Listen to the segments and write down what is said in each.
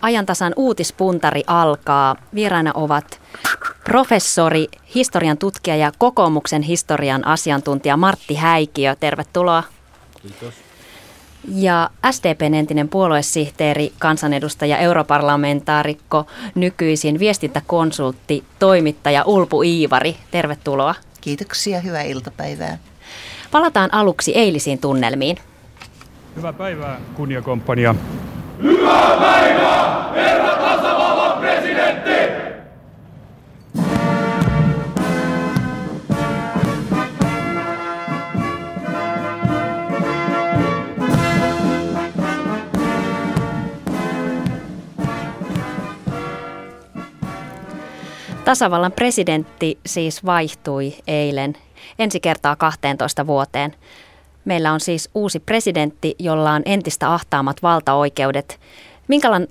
ajantasan uutispuntari alkaa. Vieraina ovat professori, historian tutkija ja kokoomuksen historian asiantuntija Martti Häikiö. Tervetuloa. Kiitos. Ja SDPn entinen puoluesihteeri, kansanedustaja, europarlamentaarikko, nykyisin viestintäkonsultti, toimittaja Ulpu Iivari. Tervetuloa. Kiitoksia, hyvää iltapäivää. Palataan aluksi eilisiin tunnelmiin. Hyvää päivää, kunniakomppania. Hyvää päivää, herra tasavallan presidentti! Tasavallan presidentti siis vaihtui eilen ensi kertaa 12 vuoteen. Meillä on siis uusi presidentti, jolla on entistä ahtaamat valtaoikeudet.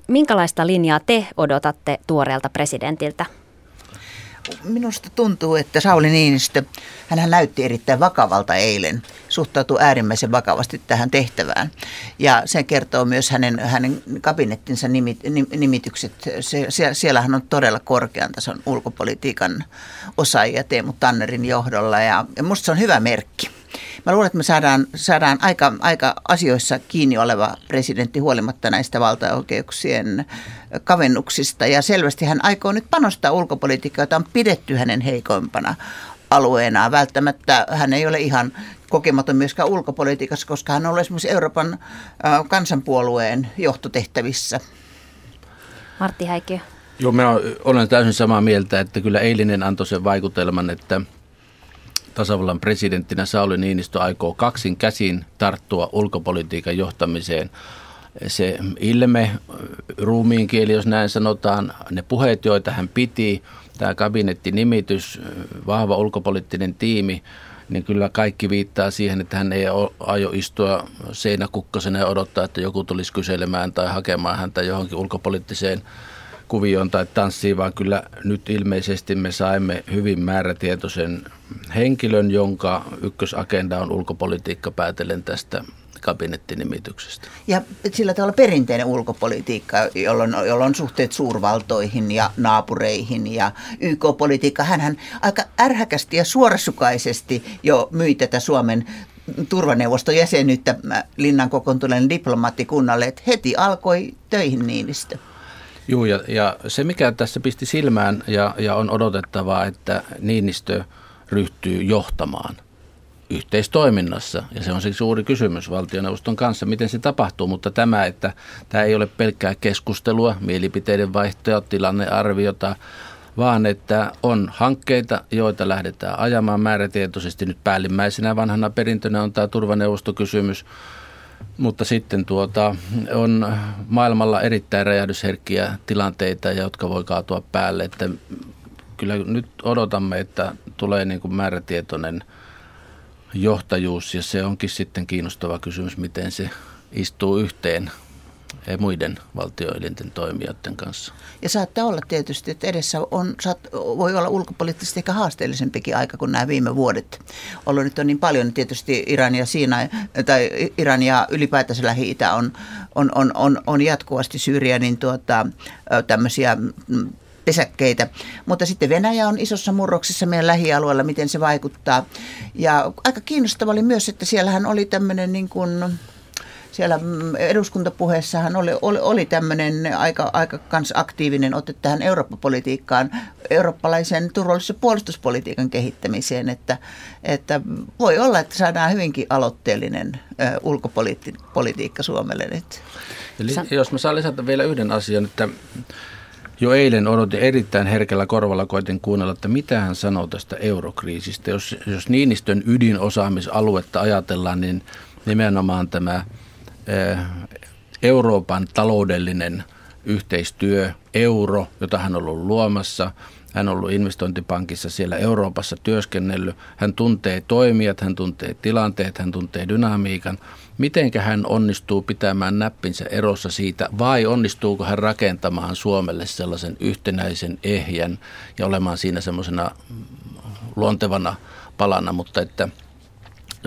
Minkälaista linjaa te odotatte tuoreelta presidentiltä? Minusta tuntuu, että Sauli Niinistö, hän näytti erittäin vakavalta eilen, suhtautui äärimmäisen vakavasti tähän tehtävään. Ja se kertoo myös hänen, hänen kabinettinsa nimit, nimitykset. Se, siellä hän on todella korkean tason ulkopolitiikan osaajia Teemu Tannerin johdolla ja, ja musta se on hyvä merkki. Mä luulen, että me saadaan, saadaan aika, aika asioissa kiinni oleva presidentti huolimatta näistä valtaoikeuksien kavennuksista. Ja selvästi hän aikoo nyt panostaa ulkopolitiikkaa, jota on pidetty hänen heikoimpana alueenaan. Välttämättä hän ei ole ihan kokematon myöskään ulkopolitiikassa, koska hän on ollut esimerkiksi Euroopan kansanpuolueen johtotehtävissä. Martti Häikkiö. Joo, mä olen täysin samaa mieltä, että kyllä eilinen antoi sen vaikutelman, että – tasavallan presidenttinä Sauli Niinistö aikoo kaksin käsin tarttua ulkopolitiikan johtamiseen. Se ilme, ruumiin kieli, jos näin sanotaan, ne puheet, joita hän piti, tämä kabinettinimitys, vahva ulkopoliittinen tiimi, niin kyllä kaikki viittaa siihen, että hän ei aio istua seinäkukkasena ja odottaa, että joku tulisi kyselemään tai hakemaan häntä johonkin ulkopoliittiseen kuvioon tai tanssiin, vaan kyllä nyt ilmeisesti me saimme hyvin määrätietoisen henkilön, jonka ykkösagenda on ulkopolitiikka päätellen tästä kabinettinimityksestä. Ja sillä tavalla perinteinen ulkopolitiikka, jolloin, jolloin suhteet suurvaltoihin ja naapureihin ja YK-politiikka. Hänhän aika ärhäkästi ja suorasukaisesti jo myi tätä Suomen turvaneuvoston jäsenyyttä linnan kokoontuneen diplomaattikunnalle, että heti alkoi töihin Niinistö. Joo, ja, ja se mikä tässä pisti silmään ja, ja on odotettavaa, että Niinistö ryhtyy johtamaan yhteistoiminnassa. Ja se on se suuri kysymys valtioneuvoston kanssa, miten se tapahtuu. Mutta tämä, että tämä ei ole pelkkää keskustelua, mielipiteiden vaihtoja, tilannearviota, vaan että on hankkeita, joita lähdetään ajamaan määrätietoisesti. Nyt päällimmäisenä vanhana perintönä on tämä turvaneuvostokysymys, mutta sitten tuota, on maailmalla erittäin räjähdysherkkiä tilanteita, jotka voi kaatua päälle. Että kyllä nyt odotamme, että tulee niin kuin määrätietoinen johtajuus ja se onkin sitten kiinnostava kysymys, miten se istuu yhteen muiden valtioelinten toimijoiden kanssa. Ja saattaa olla tietysti, että edessä on, saat, voi olla ulkopoliittisesti ehkä haasteellisempikin aika kuin nämä viime vuodet. Ollut nyt on niin paljon, tietysti Iran ja Siina, tai Iran ja ylipäätänsä Lähi-Itä on, on, on, on, on jatkuvasti Syyriä, niin tuota, tämmöisiä mm, pesäkkeitä. Mutta sitten Venäjä on isossa murroksessa meidän lähialueella, miten se vaikuttaa. Ja aika kiinnostava oli myös, että siellähän oli tämmöinen niin kuin siellä mm, eduskuntapuheessahan oli, oli, oli tämmöinen aika, aika kans aktiivinen ote tähän Eurooppa-politiikkaan, eurooppalaisen turvallisuus- ja puolustuspolitiikan kehittämiseen, että, että voi olla, että saadaan hyvinkin aloitteellinen ulkopolitiikka Suomelle nyt. Eli jos mä saan lisätä vielä yhden asian, että jo eilen odotin erittäin herkällä korvalla, koitin kuunnella, että mitä hän sanoo tästä eurokriisistä. Jos, jos Niinistön ydinosaamisaluetta ajatellaan, niin nimenomaan tämä Euroopan taloudellinen yhteistyö, euro, jota hän on ollut luomassa. Hän on ollut investointipankissa siellä Euroopassa työskennellyt. Hän tuntee toimijat, hän tuntee tilanteet, hän tuntee dynamiikan. Mitenkä hän onnistuu pitämään näppinsä erossa siitä vai onnistuuko hän rakentamaan Suomelle sellaisen yhtenäisen ehjän ja olemaan siinä semmoisena luontevana palana, mutta että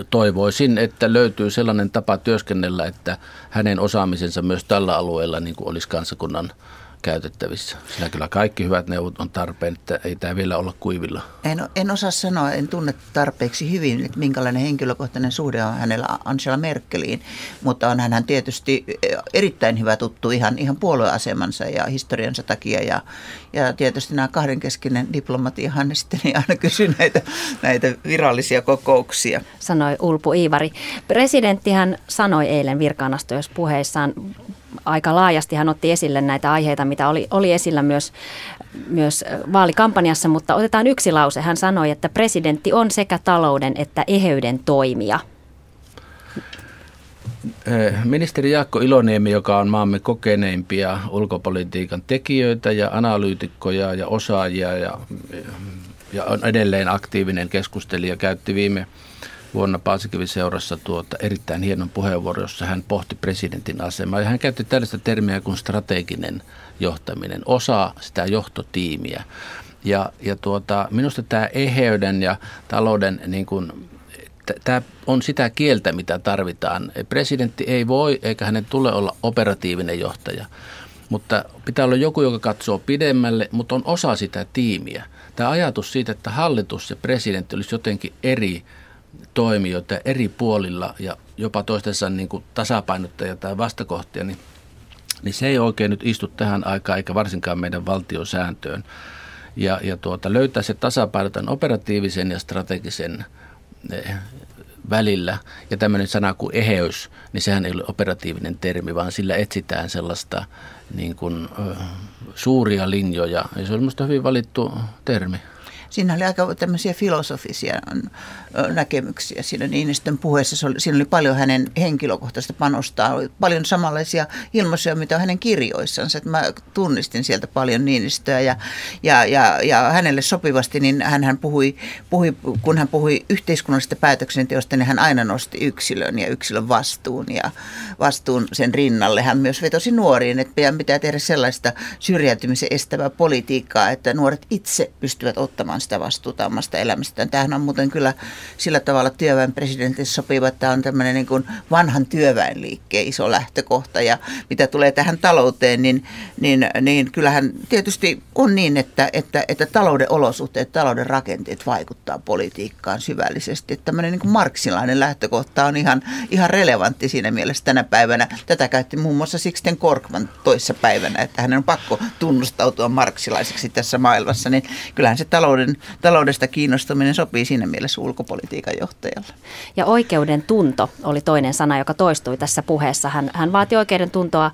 toivoisin, että löytyy sellainen tapa työskennellä, että hänen osaamisensa myös tällä alueella niin kuin olisi kansakunnan käytettävissä. Sillä kyllä kaikki hyvät neuvot on tarpeen, että ei tämä vielä olla kuivilla. En, en osaa sanoa, en tunne tarpeeksi hyvin, että minkälainen henkilökohtainen suhde on hänellä Angela Merkeliin, mutta on hän tietysti erittäin hyvä tuttu ihan, ihan puolueasemansa ja historiansa takia ja, ja tietysti nämä kahdenkeskinen diplomatiahan sitten niin aina kysyy näitä, näitä virallisia kokouksia. Sanoi Ulpu Iivari. Presidenttihän sanoi eilen virkaanastojaispuheissaan aika laajasti hän otti esille näitä aiheita, mitä oli, oli esillä myös, myös vaalikampanjassa, mutta otetaan yksi lause. Hän sanoi, että presidentti on sekä talouden että eheyden toimija. Eh, ministeri Jaakko Iloniemi, joka on maamme kokeneimpia ulkopolitiikan tekijöitä ja analyytikkoja ja osaajia ja, ja on edelleen aktiivinen keskustelija, käytti viime vuonna Paasikivi seurassa tuota erittäin hienon puheenvuoro, jossa hän pohti presidentin asemaa. Ja hän käytti tällaista termiä kuin strateginen johtaminen, osa sitä johtotiimiä. Ja, ja tuota, minusta tämä eheyden ja talouden niin kuin, tämä on sitä kieltä, mitä tarvitaan. Presidentti ei voi eikä hänen tule olla operatiivinen johtaja, mutta pitää olla joku, joka katsoo pidemmälle, mutta on osa sitä tiimiä. Tämä ajatus siitä, että hallitus ja presidentti olisi jotenkin eri toimijoita eri puolilla ja jopa toistensa niin kuin tasapainottajia tai vastakohtia, niin, niin se ei oikein nyt istu tähän aikaan eikä varsinkaan meidän valtiosääntöön. Ja, ja tuota, löytää se tasapaino tämän operatiivisen ja strategisen eh, välillä. Ja tämmöinen sana kuin eheys, niin sehän ei ole operatiivinen termi, vaan sillä etsitään sellaista niin kuin, suuria linjoja. Ja se on minusta hyvin valittu termi. Siinä oli aika tämmöisiä filosofisia näkemyksiä siinä Niinistön puheessa. Siinä oli paljon hänen henkilökohtaista panostaa, oli paljon samanlaisia ilmaisuja, mitä on hänen kirjoissansa. Että mä tunnistin sieltä paljon Niinistöä ja, ja, ja, ja hänelle sopivasti, niin hän, hän puhui, puhui, kun hän puhui yhteiskunnallisesta päätöksenteosta, niin hän aina nosti yksilön ja yksilön vastuun ja vastuun sen rinnalle. Hän myös vetosi nuoriin, että pitää tehdä sellaista syrjäytymisen estävää politiikkaa, että nuoret itse pystyvät ottamaan sitä vastuuta omasta elämästään. Tämähän on muuten kyllä sillä tavalla työväen presidentissa sopiva, että tämä on tämmöinen niin kuin vanhan työväenliikkeen iso lähtökohta. Ja mitä tulee tähän talouteen, niin, niin, niin kyllähän tietysti on niin, että, että, että talouden olosuhteet, talouden rakenteet vaikuttaa politiikkaan syvällisesti. Että tämmöinen niin kuin marksilainen lähtökohta on ihan, ihan relevantti siinä mielessä tänä päivänä. Tätä käytti muun muassa Sixten Korkman toissa päivänä, että hänen on pakko tunnustautua marksilaiseksi tässä maailmassa. Niin kyllähän se talouden, taloudesta kiinnostuminen sopii siinä mielessä ulkopolitiikan johtajalle. Ja oikeuden tunto oli toinen sana, joka toistui tässä puheessa. Hän, hän vaati oikeuden tuntoa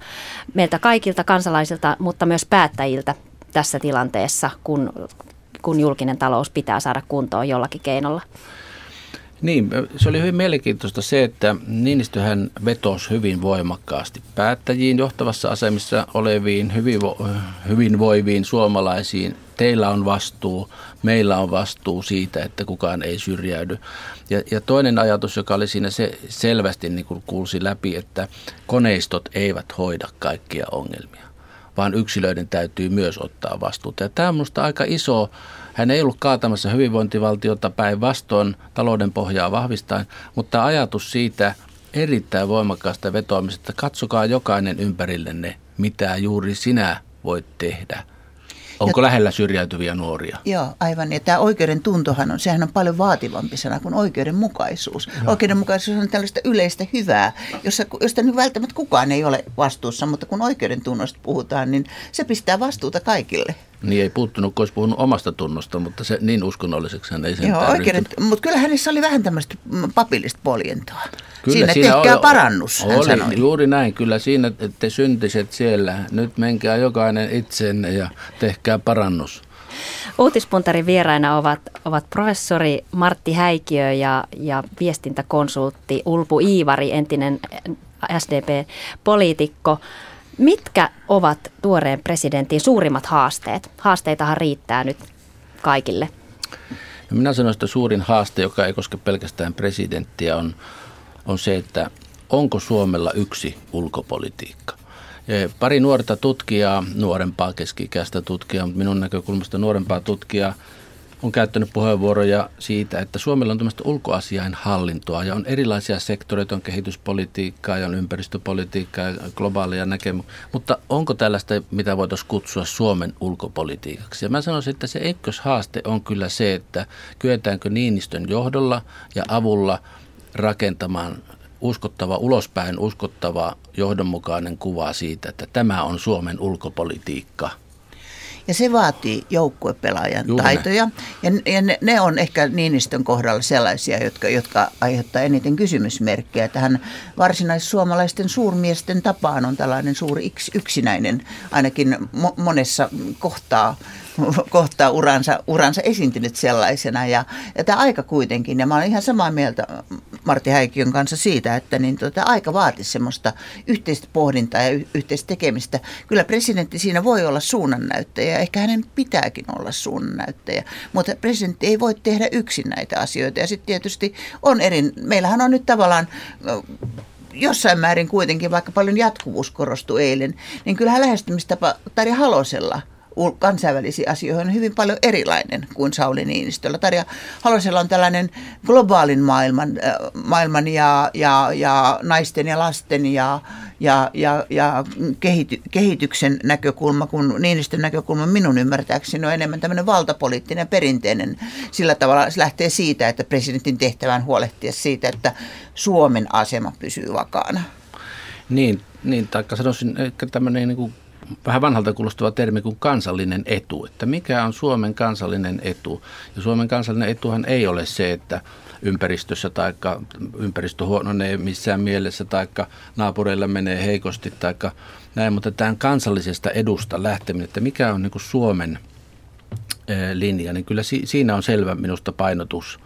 meiltä kaikilta kansalaisilta, mutta myös päättäjiltä tässä tilanteessa, kun, kun julkinen talous pitää saada kuntoon jollakin keinolla. Niin, se oli hyvin mielenkiintoista se, että Niinistöhän vetosi hyvin voimakkaasti päättäjiin, johtavassa asemissa oleviin, hyvinvo- hyvinvoiviin suomalaisiin. Teillä on vastuu, meillä on vastuu siitä, että kukaan ei syrjäydy. Ja, ja toinen ajatus, joka oli siinä se selvästi niin kuin kuulsi läpi, että koneistot eivät hoida kaikkia ongelmia, vaan yksilöiden täytyy myös ottaa vastuuta. Ja tämä on minusta aika iso hän ei ollut kaatamassa hyvinvointivaltiota päinvastoin talouden pohjaa vahvistaen, mutta ajatus siitä erittäin voimakkaasta vetoamisesta, katsokaa jokainen ympärillenne, mitä juuri sinä voit tehdä – Onko ja, lähellä syrjäytyviä nuoria? Joo, aivan. Ja tämä oikeuden tuntohan on, sehän on paljon vaativampi sana kuin oikeudenmukaisuus. Joo. Oikeudenmukaisuus on tällaista yleistä hyvää, jossa, josta nyt välttämättä kukaan ei ole vastuussa, mutta kun oikeuden tunnosta puhutaan, niin se pistää vastuuta kaikille. Niin ei puuttunut, kun olisi puhunut omasta tunnosta, mutta se niin uskonnolliseksi hän ei sen Joo, oikeuden, mutta kyllä hänessä oli vähän tämmöistä papillista poljentoa. Kyllä, siinä, siinä tehkää oli, parannus, hän oli, sanoi. Juuri näin, kyllä siinä te syntiset siellä. Nyt menkää jokainen itsenne ja tehkää parannus. Uutispuntarin vieraina ovat, ovat professori Martti Häikiö ja, ja viestintäkonsultti Ulpu Iivari, entinen SDP-poliitikko. Mitkä ovat tuoreen presidentin suurimmat haasteet? Haasteitahan riittää nyt kaikille. No minä sanoisin, että suurin haaste, joka ei koske pelkästään presidenttiä, on, on se, että onko Suomella yksi ulkopolitiikka. Pari nuorta tutkijaa, nuorempaa keski tutkijaa, mutta minun näkökulmasta nuorempaa tutkijaa on käyttänyt puheenvuoroja siitä, että Suomella on tämmöistä ulkoasiain hallintoa ja on erilaisia sektoreita, on kehityspolitiikkaa ja on ympäristöpolitiikkaa ja globaalia näkemyksiä. Mutta onko tällaista, mitä voitaisiin kutsua Suomen ulkopolitiikaksi? Ja mä sanoisin, että se ykköshaaste on kyllä se, että kyetäänkö Niinistön johdolla ja avulla rakentamaan uskottava, ulospäin uskottava, johdonmukainen kuva siitä, että tämä on Suomen ulkopolitiikka – ja se vaatii joukkuepelaajan Juuri taitoja. Ja, ja ne, ne on ehkä Niinistön kohdalla sellaisia, jotka, jotka aiheuttaa eniten kysymysmerkkejä. Tähän varsinais-suomalaisten suurmiesten tapaan on tällainen suuri yksinäinen, ainakin mo- monessa kohtaa kohtaa uransa, uransa esiintynyt sellaisena. Ja, ja tämä aika kuitenkin, ja mä olen ihan samaa mieltä Martti Häikiön kanssa siitä, että niin tota, aika vaatisi semmoista yhteistä pohdintaa ja yhteistä tekemistä. Kyllä presidentti siinä voi olla suunnannäyttäjä, ehkä hänen pitääkin olla suunnannäyttäjä, mutta presidentti ei voi tehdä yksin näitä asioita. Ja sitten tietysti on eri, meillähän on nyt tavallaan jossain määrin kuitenkin, vaikka paljon jatkuvuus korostui eilen, niin kyllähän lähestymistapa Tarja Halosella – kansainvälisiin asioihin on hyvin paljon erilainen kuin Sauli Niinistöllä. Tarja Halosella on tällainen globaalin maailman, äh, maailman ja, ja, ja naisten ja lasten ja, ja, ja, ja kehity, kehityksen näkökulma, kun Niinistön näkökulma minun ymmärtääkseni on enemmän tämmöinen valtapoliittinen perinteinen. Sillä tavalla se lähtee siitä, että presidentin tehtävän huolehtia siitä, että Suomen asema pysyy vakaana. Niin, niin taikka sanoisin, että tämmöinen niin kuin vähän vanhalta kuulostava termi kuin kansallinen etu. Että mikä on Suomen kansallinen etu? Ja Suomen kansallinen etuhan ei ole se, että ympäristössä tai ympäristö huononee missään mielessä tai naapureilla menee heikosti tai näin, mutta tämän kansallisesta edusta lähteminen, että mikä on niin kuin Suomen linja, niin kyllä siinä on selvä minusta painotus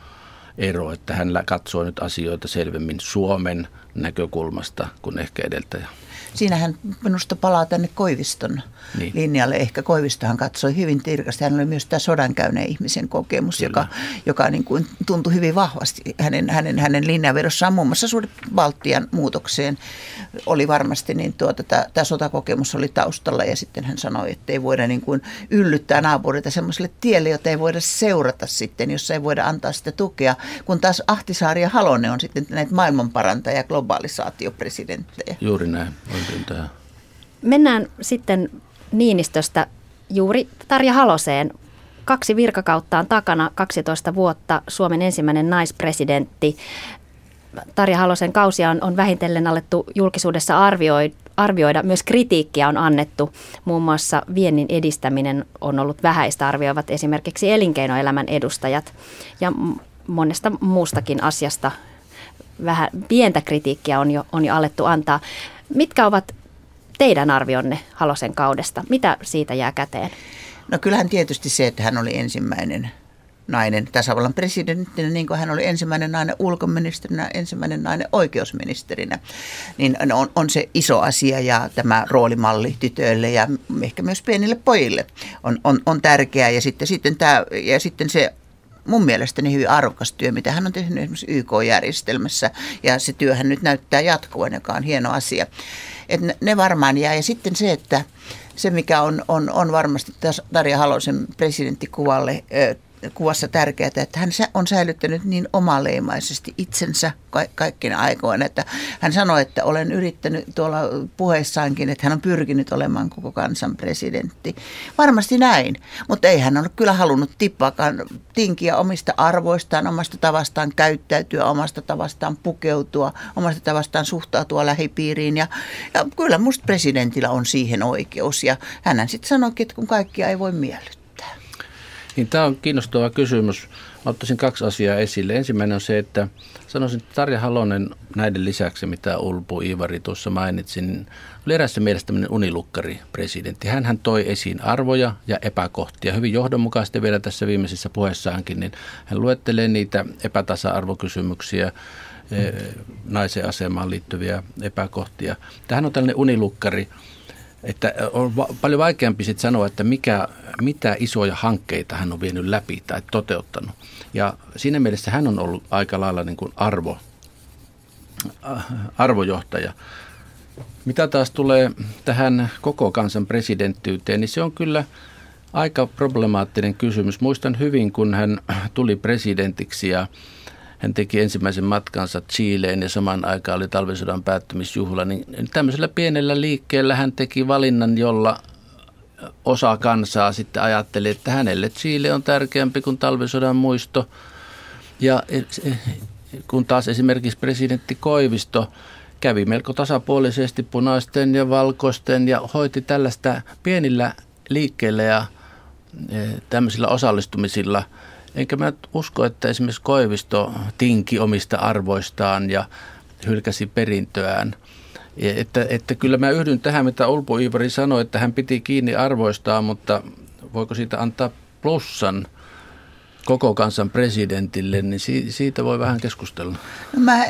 ero, että hän katsoo nyt asioita selvemmin Suomen näkökulmasta kuin ehkä edeltäjä siinähän minusta palaa tänne Koiviston niin. linjalle. Ehkä Koivistohan katsoi hyvin tirkasti. Hän oli myös tämä sodankäyneen ihmisen kokemus, Kyllä. joka, joka niin kuin tuntui hyvin vahvasti hänen, hänen, hänen linjanvedossaan. Muun muassa suhde Baltian muutokseen oli varmasti, niin tuota, tämä, tämä sotakokemus oli taustalla. Ja sitten hän sanoi, että ei voida niin kuin yllyttää naapureita semmoiselle tielle, jota ei voida seurata sitten, jos ei voida antaa sitä tukea. Kun taas Ahtisaari ja Halonen on sitten näitä maailmanparantaja- globalisaatiopresidenttejä. Juuri näin tähän. Mennään sitten Niinistöstä juuri Tarja Haloseen. Kaksi virkakauttaan takana, 12 vuotta, Suomen ensimmäinen naispresidentti. Tarja Halosen kausia on, on vähitellen alettu julkisuudessa arvioida, arvioida. Myös kritiikkiä on annettu. Muun muassa viennin edistäminen on ollut vähäistä, arvioivat esimerkiksi elinkeinoelämän edustajat. Ja monesta muustakin asiasta vähän pientä kritiikkiä on jo, on jo alettu antaa. Mitkä ovat teidän arvionne Halosen kaudesta? Mitä siitä jää käteen? No kyllähän tietysti se, että hän oli ensimmäinen nainen tasavallan presidenttinä, niin kuin hän oli ensimmäinen nainen ulkoministerinä, ensimmäinen nainen oikeusministerinä, niin on, on se iso asia ja tämä roolimalli tytöille ja ehkä myös pienille pojille on, on, on tärkeää. Ja sitten, sitten, tämä, ja sitten se mun mielestäni hyvin arvokas työ, mitä hän on tehnyt esimerkiksi YK-järjestelmässä. Ja se työhän nyt näyttää jatkuvan, joka on hieno asia. Et ne varmaan jää. Ja sitten se, että se mikä on, on, on varmasti Tarja Halosen presidenttikuvalle kuvassa tärkeää, että hän on säilyttänyt niin omaleimaisesti itsensä ka- kaikkina aikoina. Että hän sanoi, että olen yrittänyt tuolla puheissaankin, että hän on pyrkinyt olemaan koko kansan presidentti. Varmasti näin, mutta ei hän ole kyllä halunnut tippaakaan tinkiä omista arvoistaan, omasta tavastaan käyttäytyä, omasta tavastaan pukeutua, omasta tavastaan suhtautua lähipiiriin. Ja, ja kyllä musta presidentillä on siihen oikeus. Ja hän sitten sanoi, että kun kaikkia ei voi miellyttää. Niin tämä on kiinnostava kysymys. Mä ottaisin kaksi asiaa esille. Ensimmäinen on se, että sanoisin, että Tarja Halonen näiden lisäksi, mitä Ulpu Iivari tuossa mainitsin, oli erässä mielessä tämmöinen unilukkari-presidentti. Hän toi esiin arvoja ja epäkohtia. Hyvin johdonmukaisesti vielä tässä viimeisessä puheessaankin, niin hän luettelee niitä epätasa-arvokysymyksiä, e, naisen asemaan liittyviä epäkohtia. Tähän on tällainen unilukkari että on va- paljon vaikeampi sitten sanoa, että mikä, mitä isoja hankkeita hän on vienyt läpi tai toteuttanut. Ja siinä mielessä hän on ollut aika lailla niin kuin arvo, äh, arvojohtaja. Mitä taas tulee tähän koko kansan presidenttiyteen, niin se on kyllä aika problemaattinen kysymys. Muistan hyvin, kun hän tuli presidentiksi ja hän teki ensimmäisen matkansa Chileen ja saman aikaan oli talvisodan päättymisjuhla, niin tämmöisellä pienellä liikkeellä hän teki valinnan, jolla osa kansaa sitten ajatteli, että hänelle Chile on tärkeämpi kuin talvisodan muisto. Ja kun taas esimerkiksi presidentti Koivisto kävi melko tasapuolisesti punaisten ja valkoisten ja hoiti tällaista pienillä liikkeillä ja e, tämmöisillä osallistumisilla. Enkä mä usko, että esimerkiksi Koivisto tinki omista arvoistaan ja hylkäsi perintöään. Että, että kyllä mä yhdyn tähän, mitä Ulpo Iivari sanoi, että hän piti kiinni arvoistaan, mutta voiko siitä antaa plussan – koko kansan presidentille, niin siitä voi vähän keskustella. No mä,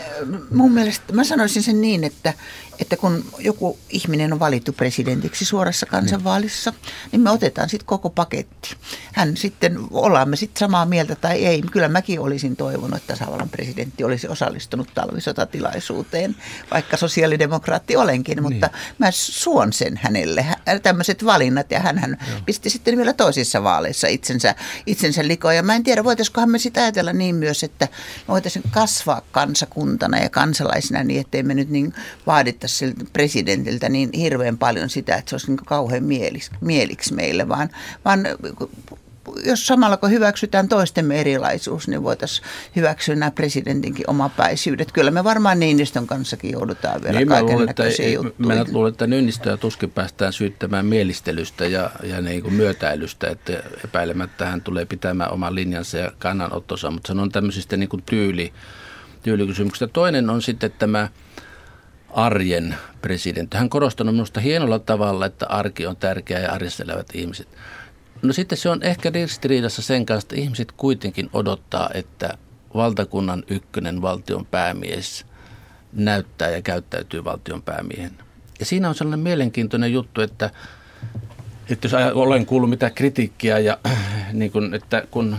mun mielestä, mä sanoisin sen niin, että että kun joku ihminen on valittu presidentiksi suorassa kansanvaalissa, niin me otetaan sitten koko paketti. Hän sitten, ollaan me sitten samaa mieltä tai ei. Kyllä mäkin olisin toivonut, että tasavallan presidentti olisi osallistunut talvisotatilaisuuteen, vaikka sosiaalidemokraatti olenkin, niin. mutta mä suon sen hänelle, tämmöiset valinnat, ja hän, hän pisti sitten vielä toisissa vaaleissa itsensä, itsensä likoon. Ja mä en tiedä, voitaisikohan me sitä ajatella niin myös, että me voitaisiin kasvaa kansakuntana ja kansalaisina niin, ettei me nyt niin vaadita siltä presidentiltä niin hirveän paljon sitä, että se olisi niin kauhean mieliksi, mieliksi meille, vaan, vaan jos samalla kun hyväksytään toistemme erilaisuus, niin voitaisiin hyväksyä nämä presidentinkin omapäisyydet. Kyllä me varmaan Niinistön kanssakin joudutaan vielä niin, kaiken näköisiä juttuja. Mä luulen, että Niinistöä tuskin päästään syyttämään mielistelystä ja, ja niin kuin myötäilystä, että epäilemättä hän tulee pitämään oman linjansa ja kannanottonsa, mutta sanon tämmöisistä niin kuin tyyli, tyylikysymyksistä. Toinen on sitten tämä arjen presidentti. Hän korostanut minusta hienolla tavalla, että arki on tärkeä ja arjessa elävät ihmiset. No sitten se on ehkä ristiriidassa sen kanssa, että ihmiset kuitenkin odottaa, että valtakunnan ykkönen valtion päämies näyttää ja käyttäytyy valtion päämiehen. Ja siinä on sellainen mielenkiintoinen juttu, että, että jos olen kuullut mitä kritiikkiä ja niin kun, että kun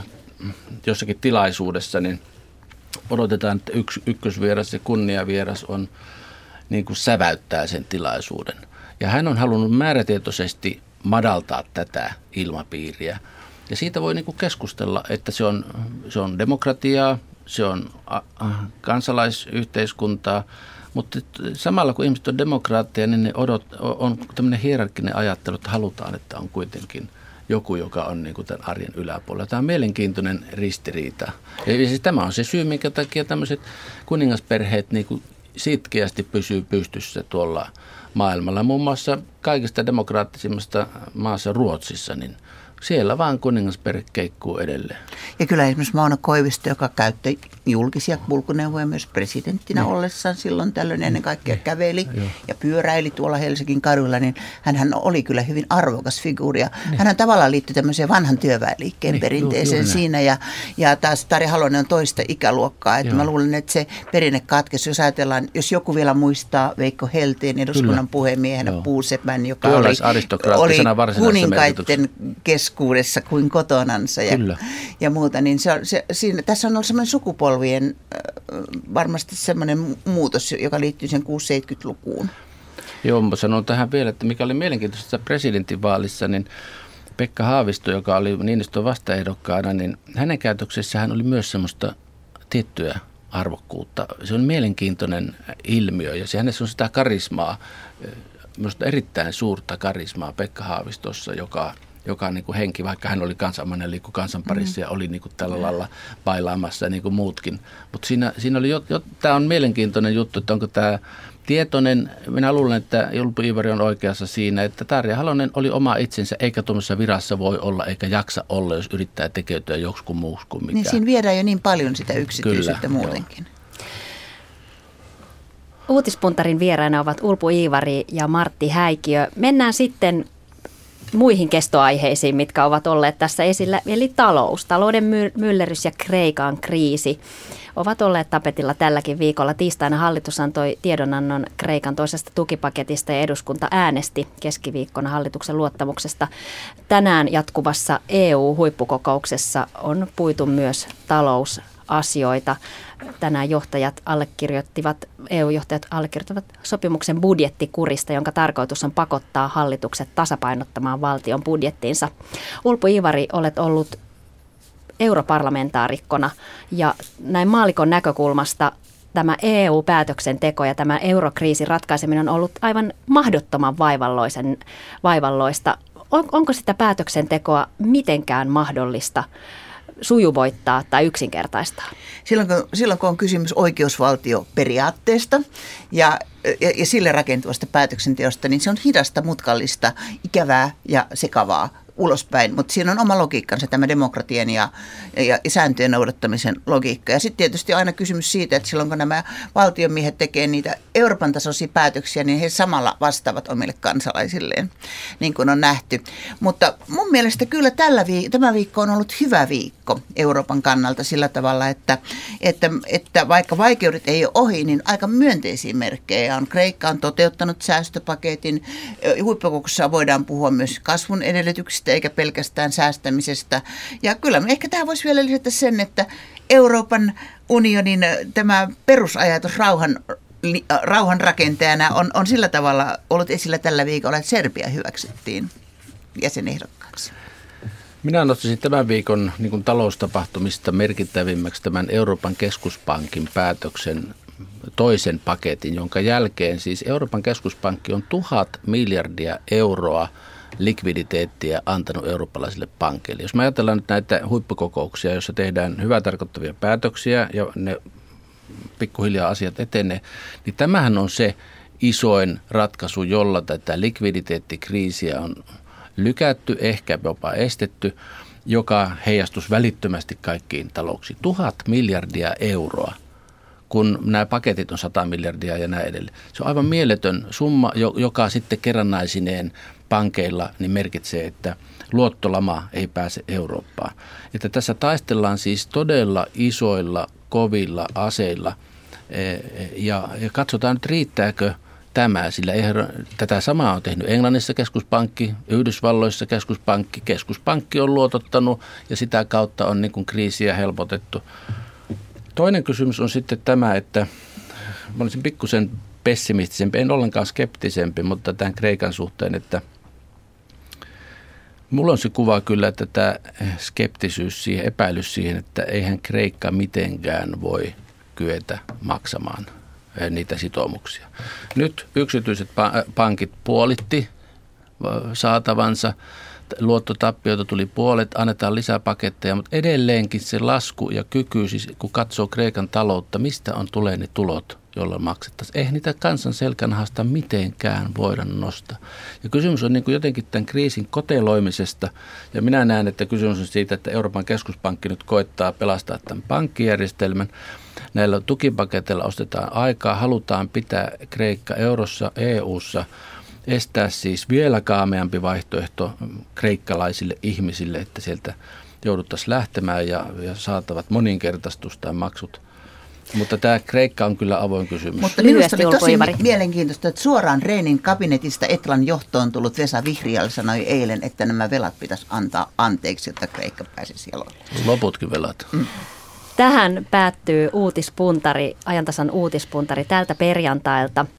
jossakin tilaisuudessa niin odotetaan, että yksi, ykkösvieras ja kunniavieras on niin kuin säväyttää sen tilaisuuden. Ja hän on halunnut määrätietoisesti madaltaa tätä ilmapiiriä. Ja siitä voi niin kuin keskustella, että se on, se on demokratiaa, se on kansalaisyhteiskuntaa, mutta samalla kun ihmiset on demokraatteja, niin ne odot, on tämmöinen hierarkkinen ajattelu, että halutaan, että on kuitenkin joku, joka on niin kuin tämän arjen yläpuolella. Tämä on mielenkiintoinen ristiriita. Ja siis tämä on se syy, minkä takia tämmöiset kuningasperheet niin kuin sitkeästi pysyy pystyssä tuolla maailmalla. Muun muassa kaikista demokraattisimmasta maassa Ruotsissa, niin siellä vaan kuningasperhe keikkuu edelleen. Ja kyllä esimerkiksi Mauno Koivisto, joka käytti julkisia kulkuneuvoja myös presidenttinä niin. ollessaan silloin tällöin ennen kaikkea niin. käveli ja, ja pyöräili tuolla Helsingin kaduilla, niin hän oli kyllä hyvin arvokas figuuri. Ja niin. Hän tavallaan liittyi tämmöiseen vanhan työväenliikkeen niin, perinteeseen siinä ja, ja taas Tari Halonen on toista ikäluokkaa. Että mä luulen, että se perinne katkesi, jos ajatellaan, jos joku vielä muistaa Veikko Helteen eduskunnan kyllä. puhemiehenä Joo. Puusepän, joka oli, oli kuninkaiden keskuudessa kuin kotonansa ja, ja muuta, niin se, se, siinä, tässä on ollut semmoinen sukupolvi sukupolvien varmasti semmoinen muutos, joka liittyy sen 670-lukuun. Joo, mä sanon tähän vielä, että mikä oli mielenkiintoista presidentinvaalissa, niin Pekka Haavisto, joka oli Niinistön vastaehdokkaana, niin hänen käytöksessään oli myös semmoista tiettyä arvokkuutta. Se on mielenkiintoinen ilmiö ja se hänessä on sitä karismaa, minusta erittäin suurta karismaa Pekka Haavistossa, joka joka niin kuin henki, vaikka hän oli kansanmainen liikku kansan parissa mm. ja oli niin kuin tällä lailla bailaamassa niin kuin muutkin. Mutta siinä, siinä oli jo, jo tämä on mielenkiintoinen juttu, että onko tämä tietoinen, minä luulen, että Julpu Ivari on oikeassa siinä, että Tarja Halonen oli oma itsensä, eikä tuommoisessa virassa voi olla, eikä jaksa olla, jos yrittää tekeytyä joksikin muuksi kuin mikä. Niin siinä viedään jo niin paljon sitä yksityisyyttä Kyllä, muutenkin. Joo. Uutispuntarin vieraina ovat Ulpu Iivari ja Martti Häikiö. Mennään sitten muihin kestoaiheisiin, mitkä ovat olleet tässä esillä, eli talous. Talouden myllerys ja Kreikan kriisi ovat olleet tapetilla tälläkin viikolla. Tiistaina hallitus antoi tiedonannon Kreikan toisesta tukipaketista ja eduskunta äänesti keskiviikkona hallituksen luottamuksesta. Tänään jatkuvassa EU-huippukokouksessa on puitu myös talous asioita. Tänään johtajat allekirjoittivat, EU-johtajat allekirjoittivat sopimuksen budjettikurista, jonka tarkoitus on pakottaa hallitukset tasapainottamaan valtion budjettiinsa. Ulpu Ivari, olet ollut europarlamentaarikkona ja näin maalikon näkökulmasta tämä EU-päätöksenteko ja tämä eurokriisin ratkaiseminen on ollut aivan mahdottoman vaivalloisen, vaivalloista. On, onko sitä päätöksentekoa mitenkään mahdollista sujuvoittaa tai yksinkertaistaa? Silloin kun, silloin kun on kysymys oikeusvaltioperiaatteesta ja, ja, ja sille rakentuvasta päätöksenteosta, niin se on hidasta, mutkallista, ikävää ja sekavaa ulospäin, mutta siinä on oma logiikkansa tämä demokratian ja, ja sääntöjen noudattamisen logiikka. Ja sitten tietysti aina kysymys siitä, että silloin kun nämä valtionmiehet tekevät niitä Euroopan tasoisia päätöksiä, niin he samalla vastaavat omille kansalaisilleen, niin kuin on nähty. Mutta mun mielestä kyllä tällä viik- tämä viikko on ollut hyvä viikko Euroopan kannalta sillä tavalla, että, että, että vaikka vaikeudet ei ole ohi, niin aika myönteisiä merkkejä on. Kreikka on toteuttanut säästöpaketin, huippukokouksessa voidaan puhua myös kasvun edellytyksistä, säästämisestä eikä pelkästään säästämisestä. Ja kyllä ehkä tähän voisi vielä lisätä sen, että Euroopan unionin tämä perusajatus rauhan rauhan rakentajana on, on sillä tavalla ollut esillä tällä viikolla, että Serbia hyväksyttiin jäsenehdokkaaksi. Minä nostaisin tämän viikon niin kuin taloustapahtumista merkittävimmäksi tämän Euroopan keskuspankin päätöksen toisen paketin, jonka jälkeen siis Euroopan keskuspankki on tuhat miljardia euroa – likviditeettiä antanut eurooppalaisille pankeille. Jos me ajatellaan nyt näitä huippukokouksia, joissa tehdään hyvää tarkoittavia päätöksiä ja ne pikkuhiljaa asiat etenee, niin tämähän on se isoin ratkaisu, jolla tätä likviditeettikriisiä on lykätty, ehkä jopa estetty, joka heijastus välittömästi kaikkiin talouksiin. Tuhat miljardia euroa kun nämä paketit on 100 miljardia ja näin edelleen. Se on aivan mieletön summa, joka sitten kerrannaisineen pankeilla niin merkitsee, että luottolama ei pääse Eurooppaan. Että tässä taistellaan siis todella isoilla, kovilla aseilla e, ja, katsotaan nyt riittääkö tämä, sillä tätä samaa on tehnyt Englannissa keskuspankki, Yhdysvalloissa keskuspankki, keskuspankki on luotottanut ja sitä kautta on niin kuin kriisiä helpotettu. Toinen kysymys on sitten tämä, että mä olisin pikkusen pessimistisempi, en ollenkaan skeptisempi, mutta tämän Kreikan suhteen, että – Mulla on se kuva kyllä, että tämä skeptisyys siihen, epäilys siihen, että eihän Kreikka mitenkään voi kyetä maksamaan eh, niitä sitoumuksia. Nyt yksityiset pankit puolitti saatavansa, luottotappioita tuli puolet, annetaan lisäpaketteja, mutta edelleenkin se lasku ja kyky, siis kun katsoo Kreikan taloutta, mistä on tulee ne tulot – jolla maksettaisiin. Eihän niitä kansan selkänahasta mitenkään voida nostaa. Ja kysymys on niin kuin jotenkin tämän kriisin koteloimisesta. Ja minä näen, että kysymys on siitä, että Euroopan keskuspankki nyt koittaa pelastaa tämän pankkijärjestelmän. Näillä tukipaketeilla ostetaan aikaa, halutaan pitää Kreikka eurossa, EUssa, estää siis vielä kaameampi vaihtoehto kreikkalaisille ihmisille, että sieltä jouduttaisiin lähtemään ja, ja saatavat moninkertaistusta maksut mutta tämä Kreikka on kyllä avoin kysymys. Mutta minusta oli tosi mielenkiintoista, että suoraan Reenin kabinetista Etlan johtoon tullut Vesa Vihrial sanoi eilen, että nämä velat pitäisi antaa anteeksi, jotta Kreikka pääsisi jaloille. Loputkin velat. Mm. Tähän päättyy uutispuntari, ajantasan uutispuntari tältä perjantailta.